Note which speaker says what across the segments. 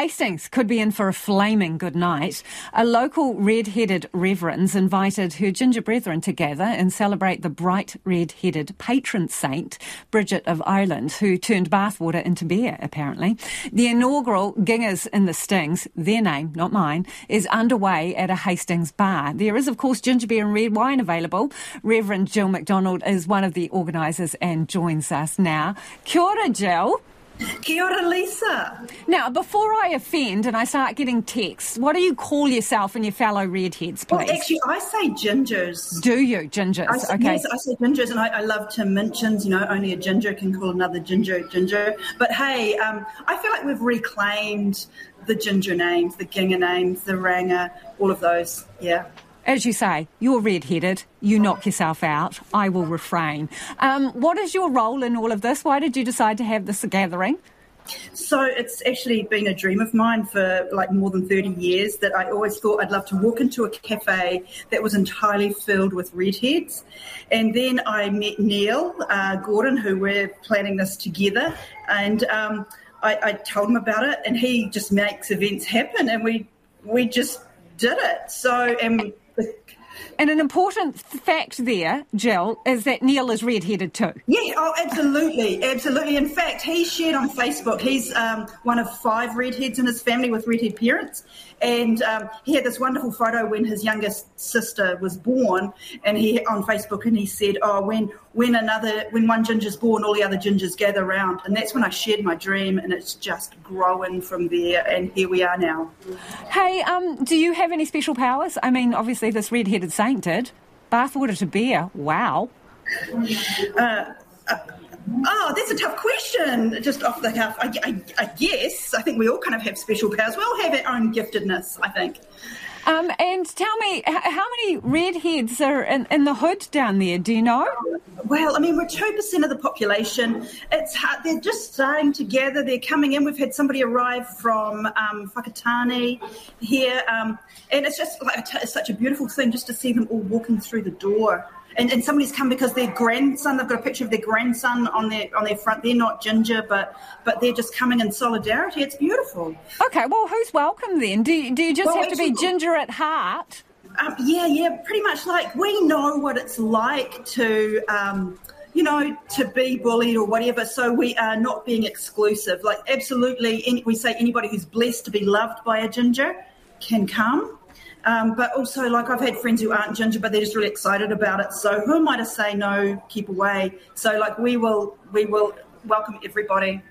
Speaker 1: Hastings could be in for a flaming good night. A local red-headed reverend's invited her ginger brethren to gather and celebrate the bright red-headed patron saint, Brigid of Ireland, who turned bathwater into beer, apparently. The inaugural Gingas in the Stings, their name, not mine, is underway at a Hastings bar. There is, of course, ginger beer and red wine available. Reverend Jill McDonald is one of the organisers and joins us now. Kia ora, Jill.
Speaker 2: Kia ora, Lisa.
Speaker 1: Now, before I offend and I start getting texts, what do you call yourself and your fellow redheads, please?
Speaker 2: Well, actually, I say gingers.
Speaker 1: Do you? Gingers,
Speaker 2: I say,
Speaker 1: okay.
Speaker 2: Yes, I say gingers, and I, I love Tim Minchin's, you know, only a ginger can call another ginger ginger. But hey, um, I feel like we've reclaimed the ginger names, the ginger names, the ranga, all of those, yeah.
Speaker 1: As you say, you're red-headed, you knock yourself out, I will refrain. Um, what is your role in all of this? Why did you decide to have this gathering?
Speaker 2: So it's actually been a dream of mine for like more than 30 years that I always thought I'd love to walk into a cafe that was entirely filled with redheads. And then I met Neil uh, Gordon, who we're planning this together. And um, I, I told him about it, and he just makes events happen. And we, we just did it. So, and
Speaker 1: And an important fact there, Jill, is that Neil is red-headed too.
Speaker 2: Yeah, oh, absolutely, absolutely. In fact, he shared on Facebook. He's um, one of five redheads in his family with redhead parents, and um, he had this wonderful photo when his youngest sister was born, and he on Facebook, and he said, "Oh, when when another when one ginger's born, all the other gingers gather round," and that's when I shared my dream, and it's just growing from there, and here we are now.
Speaker 1: Hey, um, do you have any special powers? I mean, obviously this red-headed saint did. Bathwater to beer, wow.
Speaker 2: Oh, that's a tough question. Just off the cuff, I, I, I guess I think we all kind of have special powers. We all have our own giftedness. I think.
Speaker 1: Um, and tell me, how many redheads are in, in the hood down there? Do you know?
Speaker 2: Well, I mean, we're two percent of the population. It's hard. They're just starting to gather. They're coming in. We've had somebody arrive from um, here, um, and it's just like it's such a beautiful thing just to see them all walking through the door. And, and somebody's come because their grandson. They've got a picture of their grandson on their on their front. They're not ginger, but but they're just coming in solidarity. It's beautiful.
Speaker 1: Okay, well, who's welcome then? Do you, do you just
Speaker 2: Well,
Speaker 1: have to be ginger at heart?
Speaker 2: Um, yeah, yeah, pretty much. Like we know what it's like to, um, you know, to be bullied or whatever. So we are not being exclusive. Like absolutely, any, we say anybody who's blessed to be loved by a ginger can come. Um, but also, like I've had friends who aren't ginger, but they're just really excited about it. So who am I to say no? Keep away. So like we will, we will welcome everybody.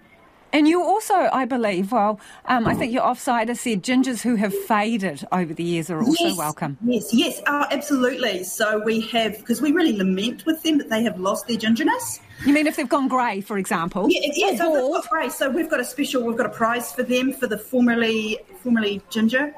Speaker 1: And you also, I believe, well, um, I think your offsider said gingers who have faded over the years are also
Speaker 2: yes,
Speaker 1: welcome.
Speaker 2: Yes, yes, oh, absolutely. So we have because we really lament with them that they have lost their gingerness.
Speaker 1: You mean if they've gone grey, for example?
Speaker 2: Yeah, yeah. So they've got prize. So we've got a special. We've got a prize for them for the formerly formerly ginger.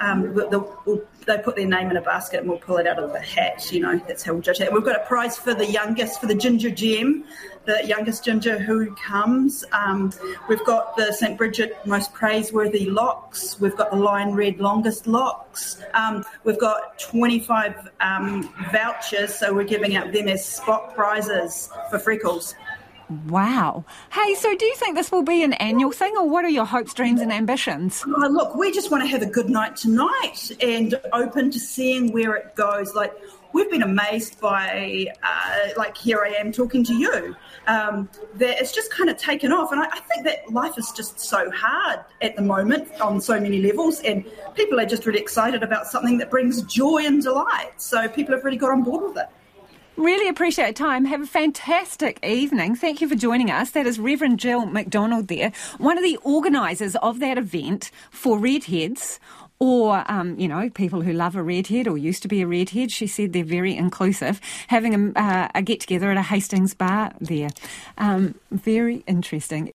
Speaker 2: Um, we'll, they put their name in a basket and we'll pull it out of the hat. You know, that's how we'll judge it. We've got a prize for the youngest, for the ginger gem, the youngest ginger who comes. Um, we've got the St Brigid most praiseworthy locks. We've got the Lion Red longest locks. Um, we've got 25 um, vouchers, so we're giving out them as spot prizes for freckles.
Speaker 1: Wow. Hey, so do you think this will be an annual thing, or what are your hopes, dreams, and ambitions?
Speaker 2: Oh, look, we just want to have a good night tonight and open to seeing where it goes. Like, we've been amazed by, uh, like, here I am talking to you, um, that it's just kind of taken off. And I, I think that life is just so hard at the moment on so many levels, and people are just really excited about something that brings joy and delight. So people have really got on board with it.
Speaker 1: Really appreciate time. Have a fantastic evening. Thank you for joining us. That is Reverend Jill McDonald there, one of the organisers of that event for redheads or, um, you know, people who love a redhead or used to be a redhead. She said they're very inclusive, having a, uh, a get together at a Hastings bar there. Um, very interesting.